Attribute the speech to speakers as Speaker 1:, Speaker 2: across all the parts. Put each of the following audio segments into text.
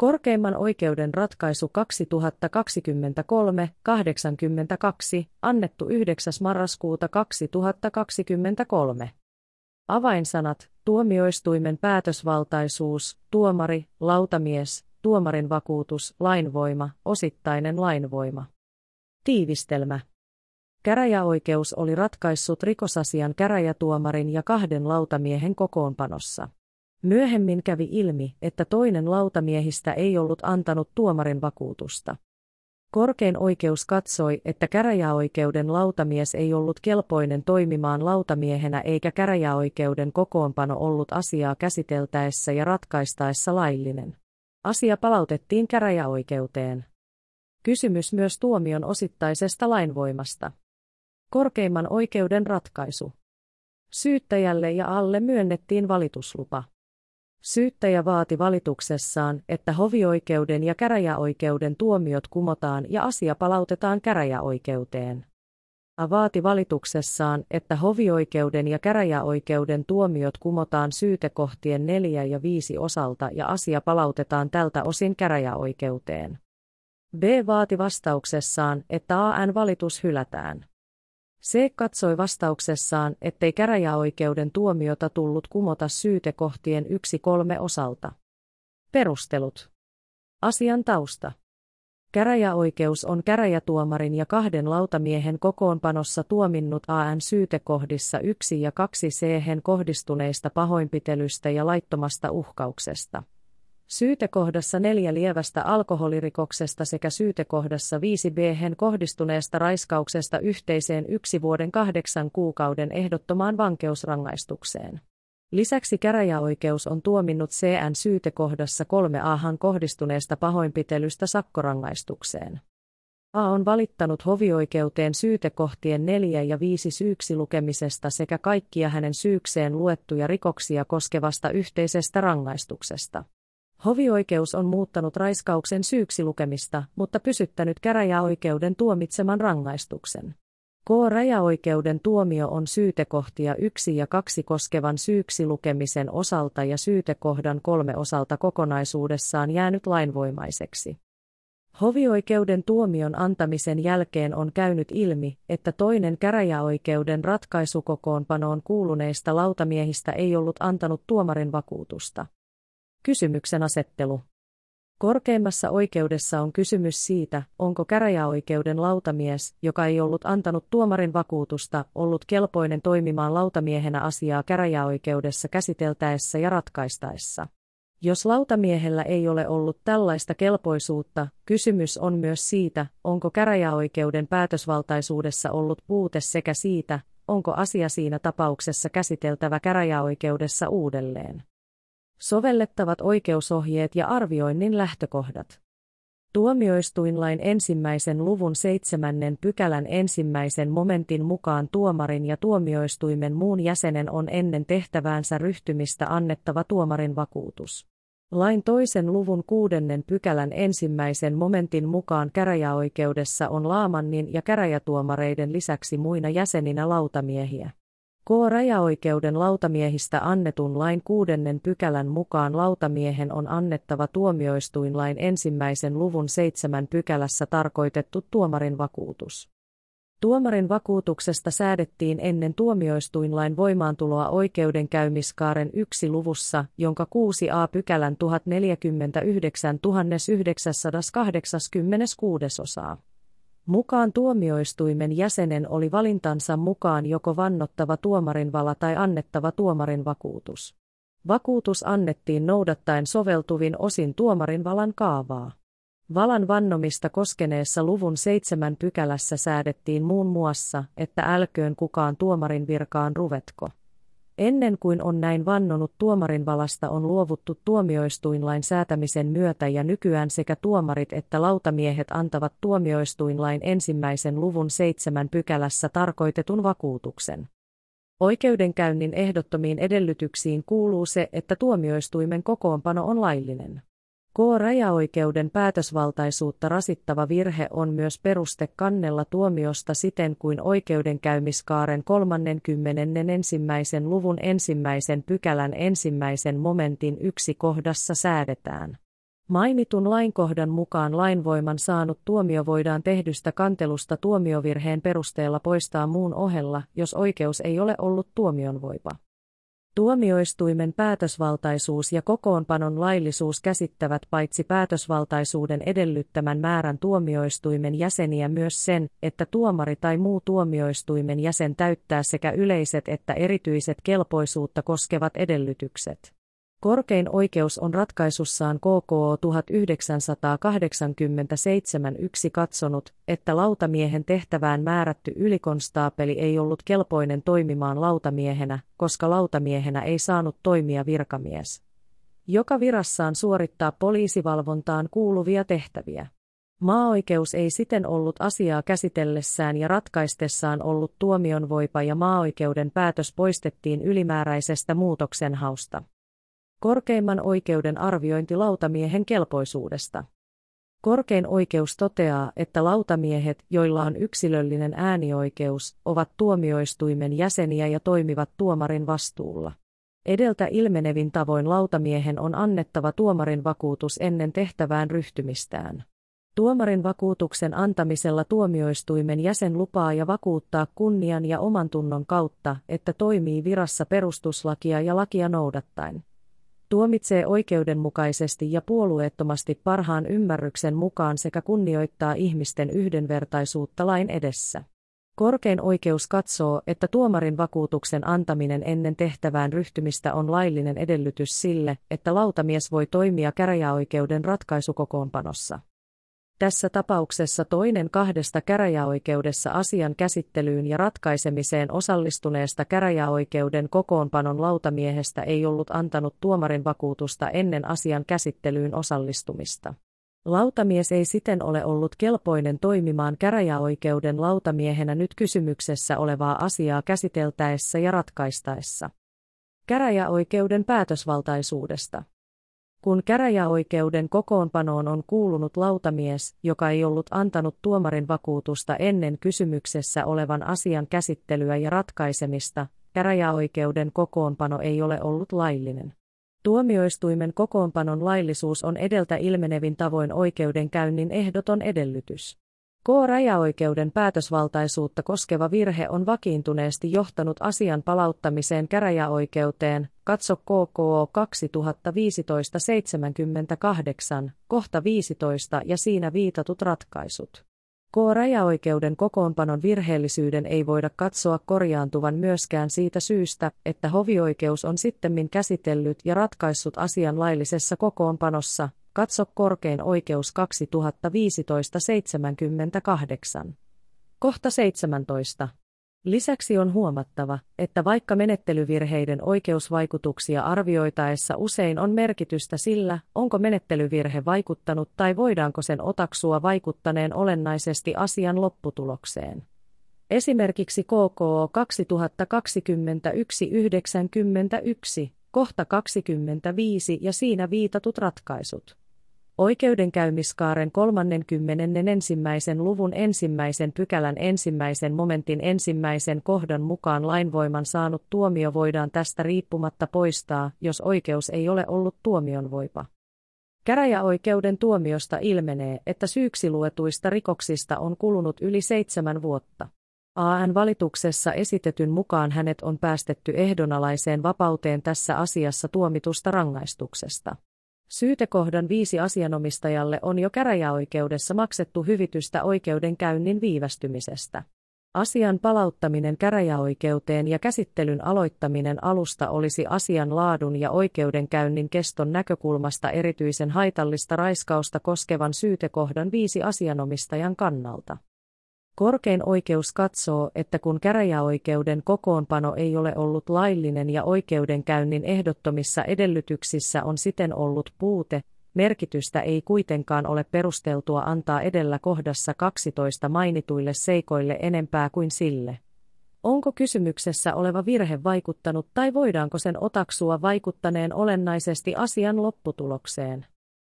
Speaker 1: Korkeimman oikeuden ratkaisu 2023-82, annettu 9. marraskuuta 2023. Avainsanat, tuomioistuimen päätösvaltaisuus, tuomari, lautamies, tuomarin vakuutus, lainvoima, osittainen lainvoima. Tiivistelmä. Käräjäoikeus oli ratkaissut rikosasian käräjätuomarin ja kahden lautamiehen kokoonpanossa. Myöhemmin kävi ilmi, että toinen lautamiehistä ei ollut antanut tuomarin vakuutusta. Korkein oikeus katsoi, että käräjäoikeuden lautamies ei ollut kelpoinen toimimaan lautamiehenä eikä käräjäoikeuden kokoonpano ollut asiaa käsiteltäessä ja ratkaistaessa laillinen. Asia palautettiin käräjäoikeuteen. Kysymys myös tuomion osittaisesta lainvoimasta. Korkeimman oikeuden ratkaisu. Syyttäjälle ja alle myönnettiin valituslupa. Syyttäjä vaati valituksessaan, että hovioikeuden ja käräjäoikeuden tuomiot kumotaan ja asia palautetaan käräjäoikeuteen. A vaati valituksessaan, että hovioikeuden ja käräjäoikeuden tuomiot kumotaan syytekohtien 4 ja 5 osalta ja asia palautetaan tältä osin käräjäoikeuteen. B vaati vastauksessaan, että AN valitus hylätään. C katsoi vastauksessaan, ettei käräjäoikeuden tuomiota tullut kumota syytekohtien yksi kolme osalta. Perustelut. Asian tausta. Käräjäoikeus on käräjätuomarin ja kahden lautamiehen kokoonpanossa tuominnut AN syytekohdissa 1 ja 2 c kohdistuneista pahoinpitelystä ja laittomasta uhkauksesta. Syytekohdassa neljä lievästä alkoholirikoksesta sekä syytekohdassa 5 b kohdistuneesta raiskauksesta yhteiseen yksi vuoden kahdeksan kuukauden ehdottomaan vankeusrangaistukseen. Lisäksi käräjäoikeus on tuominnut CN syytekohdassa 3 ahan kohdistuneesta pahoinpitelystä sakkorangaistukseen. A on valittanut hovioikeuteen syytekohtien 4 ja 5 syyksi lukemisesta sekä kaikkia hänen syykseen luettuja rikoksia koskevasta yhteisestä rangaistuksesta. Hovioikeus on muuttanut raiskauksen syyksi lukemista, mutta pysyttänyt käräjäoikeuden tuomitseman rangaistuksen. K-rajaoikeuden tuomio on syytekohtia 1 ja 2 koskevan syyksi lukemisen osalta ja syytekohdan kolme osalta kokonaisuudessaan jäänyt lainvoimaiseksi. Hovioikeuden tuomion antamisen jälkeen on käynyt ilmi, että toinen käräjäoikeuden ratkaisukokoonpanoon kuuluneista lautamiehistä ei ollut antanut tuomarin vakuutusta. Kysymyksen asettelu. Korkeimmassa oikeudessa on kysymys siitä, onko käräjäoikeuden lautamies, joka ei ollut antanut tuomarin vakuutusta, ollut kelpoinen toimimaan lautamiehenä asiaa käräjäoikeudessa käsiteltäessä ja ratkaistaessa. Jos lautamiehellä ei ole ollut tällaista kelpoisuutta, kysymys on myös siitä, onko käräjäoikeuden päätösvaltaisuudessa ollut puute sekä siitä, onko asia siinä tapauksessa käsiteltävä käräjäoikeudessa uudelleen. Sovellettavat oikeusohjeet ja arvioinnin lähtökohdat. Tuomioistuinlain ensimmäisen luvun seitsemännen pykälän ensimmäisen momentin mukaan tuomarin ja tuomioistuimen muun jäsenen on ennen tehtäväänsä ryhtymistä annettava tuomarin vakuutus. Lain toisen luvun kuudennen pykälän ensimmäisen momentin mukaan käräjäoikeudessa on laamannin ja käräjätuomareiden lisäksi muina jäseninä lautamiehiä. K-rajaoikeuden lautamiehistä annetun lain kuudennen pykälän mukaan lautamiehen on annettava tuomioistuinlain ensimmäisen luvun seitsemän pykälässä tarkoitettu tuomarin vakuutus. Tuomarin vakuutuksesta säädettiin ennen tuomioistuinlain voimaantuloa oikeudenkäymiskaaren yksi luvussa, jonka 6a pykälän 1049 1986 osaa mukaan tuomioistuimen jäsenen oli valintansa mukaan joko vannottava tuomarinvala tai annettava tuomarin vakuutus. Vakuutus annettiin noudattaen soveltuvin osin tuomarinvalan kaavaa. Valan vannomista koskeneessa luvun seitsemän pykälässä säädettiin muun muassa, että älköön kukaan tuomarin virkaan ruvetko. Ennen kuin on näin vannonut tuomarinvalasta on luovuttu tuomioistuinlain säätämisen myötä ja nykyään sekä tuomarit että lautamiehet antavat tuomioistuinlain ensimmäisen luvun seitsemän pykälässä tarkoitetun vakuutuksen. Oikeudenkäynnin ehdottomiin edellytyksiin kuuluu se, että tuomioistuimen kokoonpano on laillinen. K-rajaoikeuden päätösvaltaisuutta rasittava virhe on myös peruste kannella tuomiosta siten kuin oikeudenkäymiskaaren 31. luvun ensimmäisen pykälän ensimmäisen momentin yksi kohdassa säädetään. Mainitun lainkohdan mukaan lainvoiman saanut tuomio voidaan tehdystä kantelusta tuomiovirheen perusteella poistaa muun ohella, jos oikeus ei ole ollut tuomionvoipa. Tuomioistuimen päätösvaltaisuus ja kokoonpanon laillisuus käsittävät paitsi päätösvaltaisuuden edellyttämän määrän tuomioistuimen jäseniä myös sen, että tuomari tai muu tuomioistuimen jäsen täyttää sekä yleiset että erityiset kelpoisuutta koskevat edellytykset. Korkein oikeus on ratkaisussaan KKO 1987-1 katsonut, että lautamiehen tehtävään määrätty ylikonstaapeli ei ollut kelpoinen toimimaan lautamiehenä, koska lautamiehenä ei saanut toimia virkamies, joka virassaan suorittaa poliisivalvontaan kuuluvia tehtäviä. Maaoikeus ei siten ollut asiaa käsitellessään ja ratkaistessaan ollut tuomionvoipa ja maaoikeuden päätös poistettiin ylimääräisestä muutoksenhausta. Korkeimman oikeuden arviointi lautamiehen kelpoisuudesta. Korkein oikeus toteaa, että lautamiehet, joilla on yksilöllinen äänioikeus, ovat tuomioistuimen jäseniä ja toimivat tuomarin vastuulla. Edeltä ilmenevin tavoin lautamiehen on annettava tuomarin vakuutus ennen tehtävään ryhtymistään. Tuomarin vakuutuksen antamisella tuomioistuimen jäsen lupaa ja vakuuttaa kunnian ja oman tunnon kautta, että toimii virassa perustuslakia ja lakia noudattaen tuomitsee oikeudenmukaisesti ja puolueettomasti parhaan ymmärryksen mukaan sekä kunnioittaa ihmisten yhdenvertaisuutta lain edessä. Korkein oikeus katsoo, että tuomarin vakuutuksen antaminen ennen tehtävään ryhtymistä on laillinen edellytys sille, että lautamies voi toimia käräjäoikeuden ratkaisukokoonpanossa. Tässä tapauksessa toinen kahdesta käräjäoikeudessa asian käsittelyyn ja ratkaisemiseen osallistuneesta käräjäoikeuden kokoonpanon lautamiehestä ei ollut antanut tuomarin vakuutusta ennen asian käsittelyyn osallistumista. Lautamies ei siten ole ollut kelpoinen toimimaan käräjäoikeuden lautamiehenä nyt kysymyksessä olevaa asiaa käsiteltäessä ja ratkaistaessa. Käräjäoikeuden päätösvaltaisuudesta. Kun käräjäoikeuden kokoonpanoon on kuulunut lautamies, joka ei ollut antanut tuomarin vakuutusta ennen kysymyksessä olevan asian käsittelyä ja ratkaisemista, käräjäoikeuden kokoonpano ei ole ollut laillinen. Tuomioistuimen kokoonpanon laillisuus on edeltä ilmenevin tavoin oikeudenkäynnin ehdoton edellytys. K-rajaoikeuden päätösvaltaisuutta koskeva virhe on vakiintuneesti johtanut asian palauttamiseen käräjäoikeuteen, katso KKO 2015-78, kohta 15 ja siinä viitatut ratkaisut. K-rajaoikeuden kokoonpanon virheellisyyden ei voida katsoa korjaantuvan myöskään siitä syystä, että hovioikeus on sittemmin käsitellyt ja ratkaissut asian laillisessa kokoonpanossa, Katso korkein oikeus 2015-78. Kohta 17. Lisäksi on huomattava, että vaikka menettelyvirheiden oikeusvaikutuksia arvioitaessa usein on merkitystä sillä, onko menettelyvirhe vaikuttanut tai voidaanko sen otaksua vaikuttaneen olennaisesti asian lopputulokseen. Esimerkiksi KKO 2021-91, kohta 25 ja siinä viitatut ratkaisut. Oikeudenkäymiskaaren 31. luvun ensimmäisen pykälän ensimmäisen momentin ensimmäisen kohdan mukaan lainvoiman saanut tuomio voidaan tästä riippumatta poistaa, jos oikeus ei ole ollut tuomionvoipa. Käräjäoikeuden tuomiosta ilmenee, että syyksi luetuista rikoksista on kulunut yli seitsemän vuotta. AN-valituksessa esitetyn mukaan hänet on päästetty ehdonalaiseen vapauteen tässä asiassa tuomitusta rangaistuksesta. Syytekohdan viisi asianomistajalle on jo käräjäoikeudessa maksettu hyvitystä oikeudenkäynnin viivästymisestä. Asian palauttaminen käräjäoikeuteen ja käsittelyn aloittaminen alusta olisi asian laadun ja oikeudenkäynnin keston näkökulmasta erityisen haitallista raiskausta koskevan syytekohdan viisi asianomistajan kannalta. Korkein oikeus katsoo, että kun käräjäoikeuden kokoonpano ei ole ollut laillinen ja oikeudenkäynnin ehdottomissa edellytyksissä on siten ollut puute, merkitystä ei kuitenkaan ole perusteltua antaa edellä kohdassa 12 mainituille seikoille enempää kuin sille. Onko kysymyksessä oleva virhe vaikuttanut tai voidaanko sen otaksua vaikuttaneen olennaisesti asian lopputulokseen?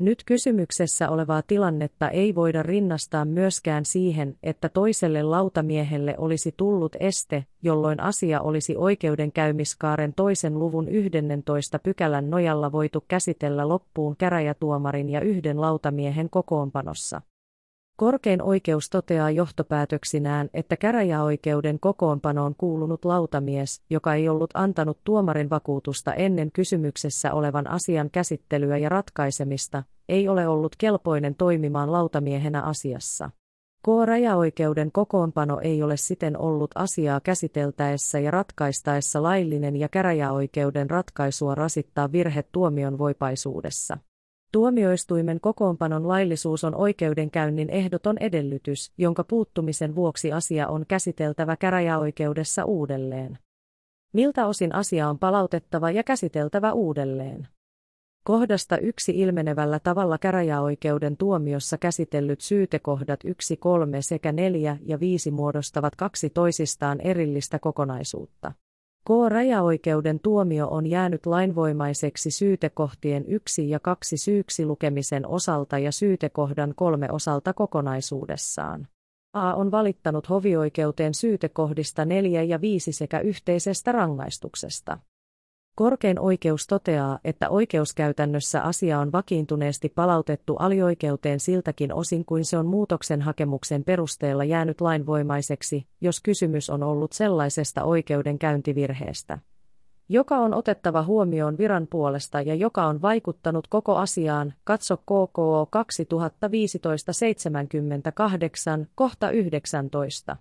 Speaker 1: Nyt kysymyksessä olevaa tilannetta ei voida rinnastaa myöskään siihen, että toiselle lautamiehelle olisi tullut este, jolloin asia olisi oikeudenkäymiskaaren toisen luvun 11 pykälän nojalla voitu käsitellä loppuun käräjätuomarin ja yhden lautamiehen kokoonpanossa. Korkein oikeus toteaa johtopäätöksinään, että käräjäoikeuden kokoonpanoon kuulunut lautamies, joka ei ollut antanut tuomarin vakuutusta ennen kysymyksessä olevan asian käsittelyä ja ratkaisemista, ei ole ollut kelpoinen toimimaan lautamiehenä asiassa. K-rajaoikeuden kokoonpano ei ole siten ollut asiaa käsiteltäessä ja ratkaistaessa laillinen ja käräjäoikeuden ratkaisua rasittaa virhe tuomion voipaisuudessa. Tuomioistuimen kokoonpanon laillisuus on oikeudenkäynnin ehdoton edellytys, jonka puuttumisen vuoksi asia on käsiteltävä käräjäoikeudessa uudelleen. Miltä osin asia on palautettava ja käsiteltävä uudelleen? Kohdasta yksi ilmenevällä tavalla käräjäoikeuden tuomiossa käsitellyt syytekohdat 1, 3 sekä 4 ja 5 muodostavat kaksi toisistaan erillistä kokonaisuutta. K-rajaoikeuden tuomio on jäänyt lainvoimaiseksi syytekohtien 1 ja 2 syyksi lukemisen osalta ja syytekohdan kolme osalta kokonaisuudessaan. A on valittanut hovioikeuteen syytekohdista 4 ja 5 sekä yhteisestä rangaistuksesta. Korkein oikeus toteaa, että oikeuskäytännössä asia on vakiintuneesti palautettu alioikeuteen siltäkin osin kuin se on muutoksen hakemuksen perusteella jäänyt lainvoimaiseksi, jos kysymys on ollut sellaisesta oikeudenkäyntivirheestä, joka on otettava huomioon viran puolesta ja joka on vaikuttanut koko asiaan, katso KKO 2015-78, kohta 19.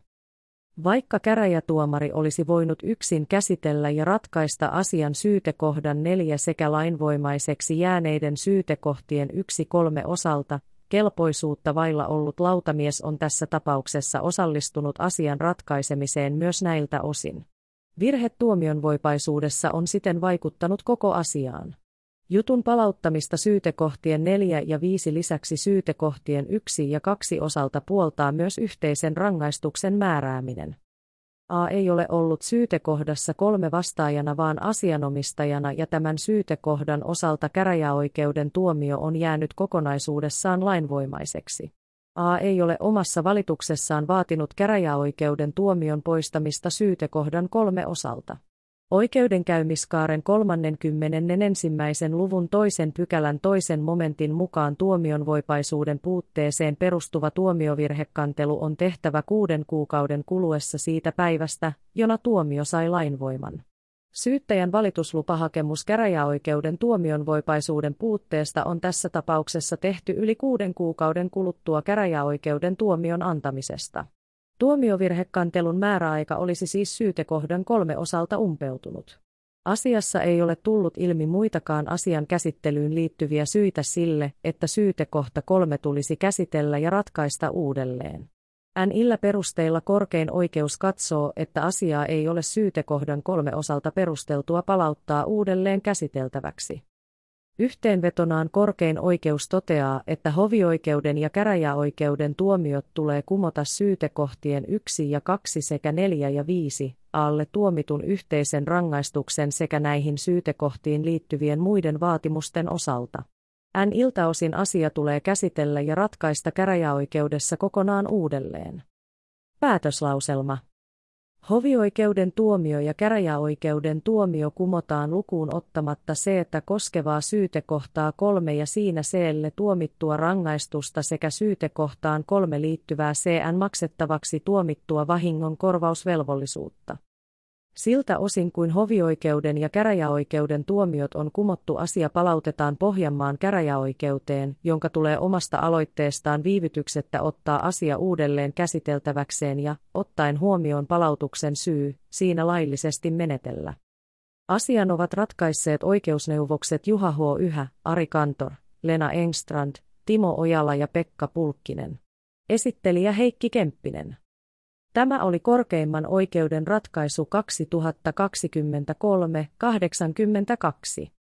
Speaker 1: Vaikka käräjätuomari olisi voinut yksin käsitellä ja ratkaista asian syytekohdan neljä sekä lainvoimaiseksi jääneiden syytekohtien yksi kolme osalta, kelpoisuutta vailla ollut lautamies on tässä tapauksessa osallistunut asian ratkaisemiseen myös näiltä osin. Virhe tuomionvoipaisuudessa on siten vaikuttanut koko asiaan. Jutun palauttamista syytekohtien 4 ja 5 lisäksi syytekohtien 1 ja 2 osalta puoltaa myös yhteisen rangaistuksen määrääminen. A ei ole ollut syytekohdassa kolme vastaajana vaan asianomistajana ja tämän syytekohdan osalta käräjäoikeuden tuomio on jäänyt kokonaisuudessaan lainvoimaiseksi. A ei ole omassa valituksessaan vaatinut käräjäoikeuden tuomion poistamista syytekohdan kolme osalta. Oikeudenkäymiskaaren 31. luvun toisen pykälän toisen momentin mukaan tuomionvoipaisuuden puutteeseen perustuva tuomiovirhekantelu on tehtävä kuuden kuukauden kuluessa siitä päivästä, jona tuomio sai lainvoiman. Syyttäjän valituslupahakemus käräjäoikeuden tuomionvoipaisuuden puutteesta on tässä tapauksessa tehty yli kuuden kuukauden kuluttua käräjäoikeuden tuomion antamisesta. Tuomiovirhekantelun määräaika olisi siis syytekohdan kolme osalta umpeutunut. Asiassa ei ole tullut ilmi muitakaan asian käsittelyyn liittyviä syitä sille, että syytekohta kolme tulisi käsitellä ja ratkaista uudelleen. N illä perusteilla korkein oikeus katsoo, että asiaa ei ole syytekohdan kolme osalta perusteltua palauttaa uudelleen käsiteltäväksi. Yhteenvetonaan korkein oikeus toteaa, että hovioikeuden ja käräjäoikeuden tuomiot tulee kumota syytekohtien 1 ja 2 sekä 4 ja 5 alle tuomitun yhteisen rangaistuksen sekä näihin syytekohtiin liittyvien muiden vaatimusten osalta. N iltaosin asia tulee käsitellä ja ratkaista käräjäoikeudessa kokonaan uudelleen. Päätöslauselma Hovioikeuden tuomio ja käräjäoikeuden tuomio kumotaan lukuun ottamatta se, että koskevaa syytekohtaa kolme ja siinä CL tuomittua rangaistusta sekä syytekohtaan kolme liittyvää CN maksettavaksi tuomittua vahingon korvausvelvollisuutta. Siltä osin kuin hovioikeuden ja käräjäoikeuden tuomiot on kumottu asia palautetaan Pohjanmaan käräjäoikeuteen, jonka tulee omasta aloitteestaan viivytyksettä ottaa asia uudelleen käsiteltäväkseen ja, ottaen huomioon palautuksen syy, siinä laillisesti menetellä. Asian ovat ratkaisseet oikeusneuvokset Juha H. Yhä, Ari Kantor, Lena Engstrand, Timo Ojala ja Pekka Pulkkinen. Esittelijä Heikki Kemppinen. Tämä oli korkeimman oikeuden ratkaisu 2023-82.